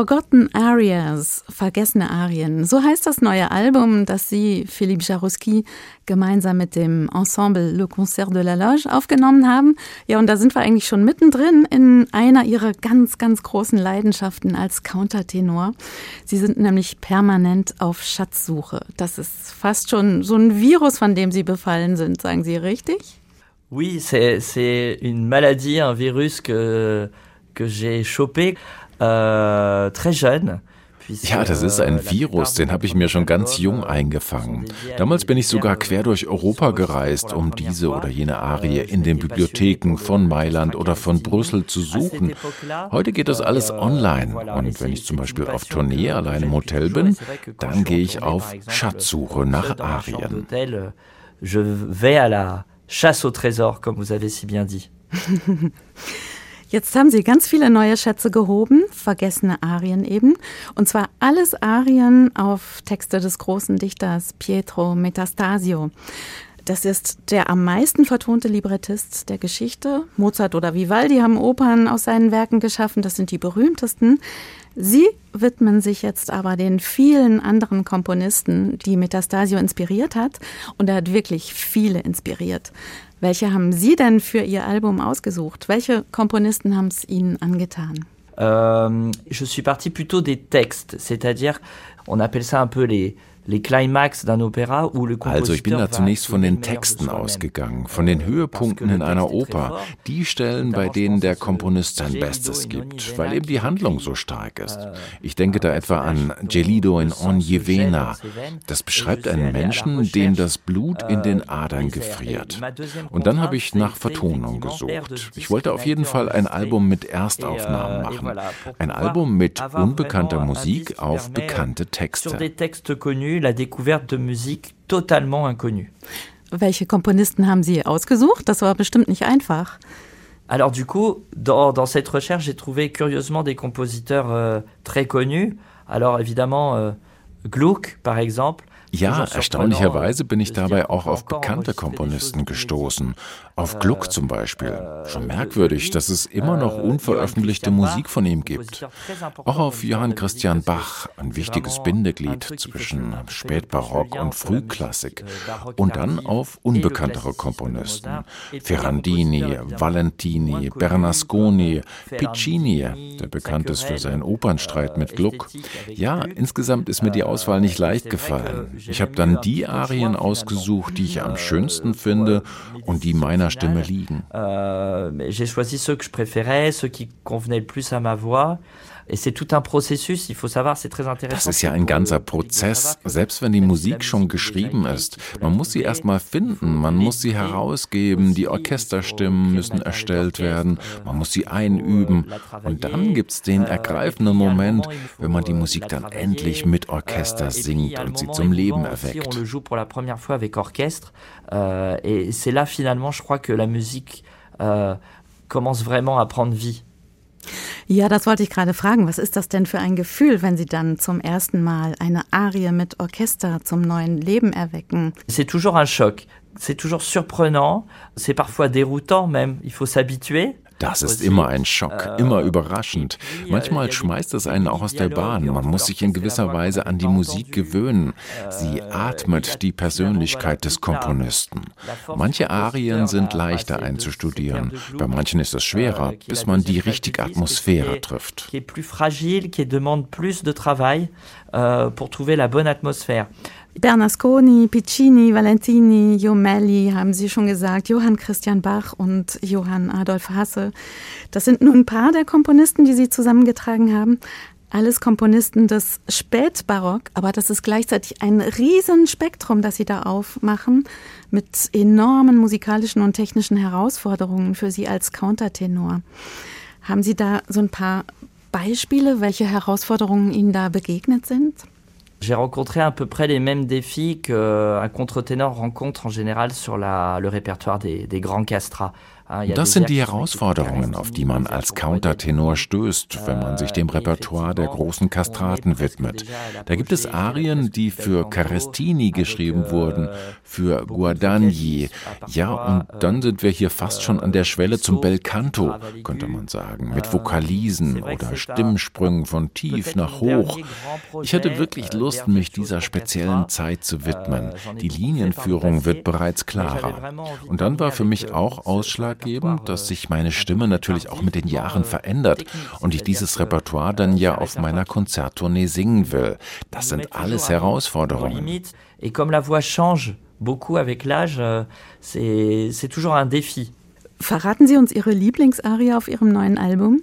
Forgotten Arias, vergessene Arien. So heißt das neue Album, das Sie, Philippe Jarouski, gemeinsam mit dem Ensemble Le Concert de la Loge aufgenommen haben. Ja, und da sind wir eigentlich schon mittendrin in einer Ihrer ganz, ganz großen Leidenschaften als Countertenor. Sie sind nämlich permanent auf Schatzsuche. Das ist fast schon so ein Virus, von dem Sie befallen sind, sagen Sie richtig? Oui, c'est une maladie, un virus que, que j'ai chopé. Äh, très jeune. Ja, das ist ein Virus, den habe ich mir schon ganz jung eingefangen. Damals bin ich sogar quer durch Europa gereist, um diese oder jene Arie in den Bibliotheken von Mailand oder von Brüssel zu suchen. Heute geht das alles online und wenn ich zum Beispiel auf Tournee allein im Hotel bin, dann gehe ich auf Schatzsuche nach Arien. Je vais à la chasse au trésor, comme vous avez si bien dit. Jetzt haben Sie ganz viele neue Schätze gehoben, vergessene Arien eben. Und zwar alles Arien auf Texte des großen Dichters Pietro Metastasio. Das ist der am meisten vertonte Librettist der Geschichte. Mozart oder Vivaldi haben Opern aus seinen Werken geschaffen, das sind die berühmtesten. Sie widmen sich jetzt aber den vielen anderen Komponisten, die Metastasio inspiriert hat. Und er hat wirklich viele inspiriert. Welche haben Sie denn für Ihr Album ausgesucht? Welche Komponisten haben es Ihnen angetan? Euh, je suis parti plutôt des textes, c'est-à-dire, on appelle ça un peu les, also ich bin da zunächst von den Texten ausgegangen, von den Höhepunkten in einer Oper, die Stellen, bei denen der Komponist sein Bestes gibt, weil eben die Handlung so stark ist. Euh, ich denke da etwa an Gelido in Ogni Vena. Das beschreibt einen Menschen, dem das Blut in den euh, Adern gefriert. Und dann habe ich nach Vertonung gesucht. Ich wollte auf jeden Fall ein Album mit Erstaufnahmen euh, machen. Ein Album mit unbekannter Musik auf bekannte Texte la découverte de musique totalement inconnue. Welche Komponisten haben Sie ausgesucht? Das war bestimmt nicht einfach. Alors du coup, dans, dans cette recherche, j'ai trouvé curieusement des compositeurs euh, très connus. Alors évidemment, euh, Gluck par exemple, ja, erstaunlicherweise bin ich dabei auch auf bekannte Komponisten gestoßen. Auf Gluck zum Beispiel. Schon merkwürdig, dass es immer noch unveröffentlichte Musik von ihm gibt. Auch auf Johann Christian Bach, ein wichtiges Bindeglied zwischen Spätbarock und Frühklassik. Und dann auf unbekanntere Komponisten. Ferrandini, Valentini, Bernasconi, Piccini, der bekannt ist für seinen Opernstreit mit Gluck. Ja, insgesamt ist mir die Auswahl nicht leicht gefallen. Ich habe dann die Arien ausgesucht, die ich am schönsten finde und die meiner Stimme liegen. Euh, j'ai choisi ceux que je préférais, ceux qui convenaient le plus à ma voix. Das ist ja ein ganzer Prozess, selbst wenn die Musik schon geschrieben ist. Man muss sie erstmal finden, man muss sie herausgeben, die Orchesterstimmen müssen erstellt werden, man muss sie einüben. Und dann gibt es den ergreifenden Moment, wenn man die Musik dann endlich mit Orchester singt und sie zum Leben erweckt. Euh, et c'est là finalement, je crois que la musique euh, commence vraiment à prendre vie. Ja, das wollte ich gerade fragen. Was ist das denn für ein Gefühl, wenn Sie dann zum ersten Mal eine Arie mit Orchester zum neuen Leben erwecken? C'est toujours un choc. C'est toujours surprenant. C'est parfois déroutant même. Il faut s'habituer. Das ist immer ein Schock, äh, immer überraschend. Manchmal schmeißt es einen auch aus der Bahn. Man muss sich in gewisser Weise an die Musik gewöhnen. Sie äh, atmet die Persönlichkeit des Komponisten. Manche Arien sind leichter einzustudieren, bei manchen ist es schwerer, äh, bis man die richtige Atmosphäre trifft. Qui est plus fragile, qui demande plus de travail euh, pour trouver la bonne atmosphère. Bernasconi, Piccini, Valentini, Jomelli haben Sie schon gesagt, Johann Christian Bach und Johann Adolf Hasse. Das sind nur ein paar der Komponisten, die Sie zusammengetragen haben. Alles Komponisten des Spätbarock, aber das ist gleichzeitig ein Riesenspektrum, das Sie da aufmachen, mit enormen musikalischen und technischen Herausforderungen für Sie als Countertenor. Haben Sie da so ein paar Beispiele, welche Herausforderungen Ihnen da begegnet sind? J'ai rencontré à peu près les mêmes défis qu'un contre-ténor rencontre en général sur la, le répertoire des, des grands castrats. Das sind die Herausforderungen, auf die man als Countertenor stößt, wenn man sich dem Repertoire der großen Kastraten widmet. Da gibt es Arien, die für Carestini geschrieben wurden, für Guadagni. Ja, und dann sind wir hier fast schon an der Schwelle zum Bel Canto, könnte man sagen, mit Vokalisen oder Stimmsprüngen von tief nach hoch. Ich hatte wirklich Lust, mich dieser speziellen Zeit zu widmen. Die Linienführung wird bereits klarer. Und dann war für mich auch Ausschlag ausschlaggebend, dass sich meine Stimme natürlich auch mit den Jahren verändert und ich dieses Repertoire dann ja auf meiner Konzerttournee singen will. Das sind alles Herausforderungen. Et comme la voix change beaucoup avec l'âge, euh, c'est toujours un défi. Verraten Sie uns Ihre Lieblingsarie auf Ihrem neuen Album?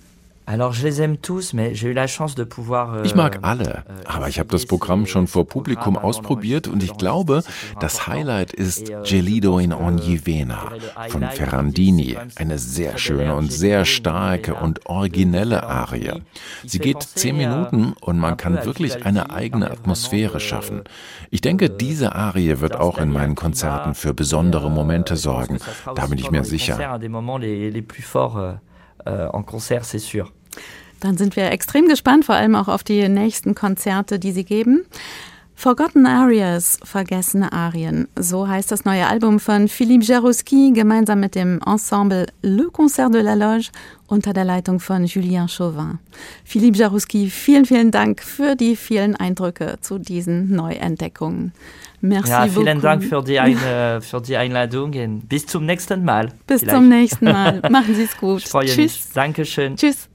Alors, je les aime tous, mais j'ai eu la chance de pouvoir, ich mag alle, euh, aber ich habe das Programm schon vor Publikum ausprobiert und ich glaube, das Highlight ist euh, Gelido in ogni vena von Ferrandini, eine sehr schöne und sehr starke und originelle Arie. Sie geht zehn Minuten und man kann wirklich eine eigene Atmosphäre schaffen. Ich denke, euh, diese Arie wird auch in meinen Konzerten für besondere Momente sorgen. Da bin ich mir sicher. En concert, c'est sûr. Dann sind wir extrem gespannt, vor allem auch auf die nächsten Konzerte, die Sie geben. Forgotten Arias, vergessene Arien. So heißt das neue Album von Philippe Jarouski gemeinsam mit dem Ensemble Le Concert de la Loge unter der Leitung von Julien Chauvin. Philippe Jarouski, vielen, vielen Dank für die vielen Eindrücke zu diesen Neuentdeckungen. Merci ja, vielen beaucoup. Dank für die, Ein für die Einladung und bis zum nächsten Mal. Bis vielleicht. zum nächsten Mal. Machen Sie es gut. Tschüss. Mich. Dankeschön. Tschüss.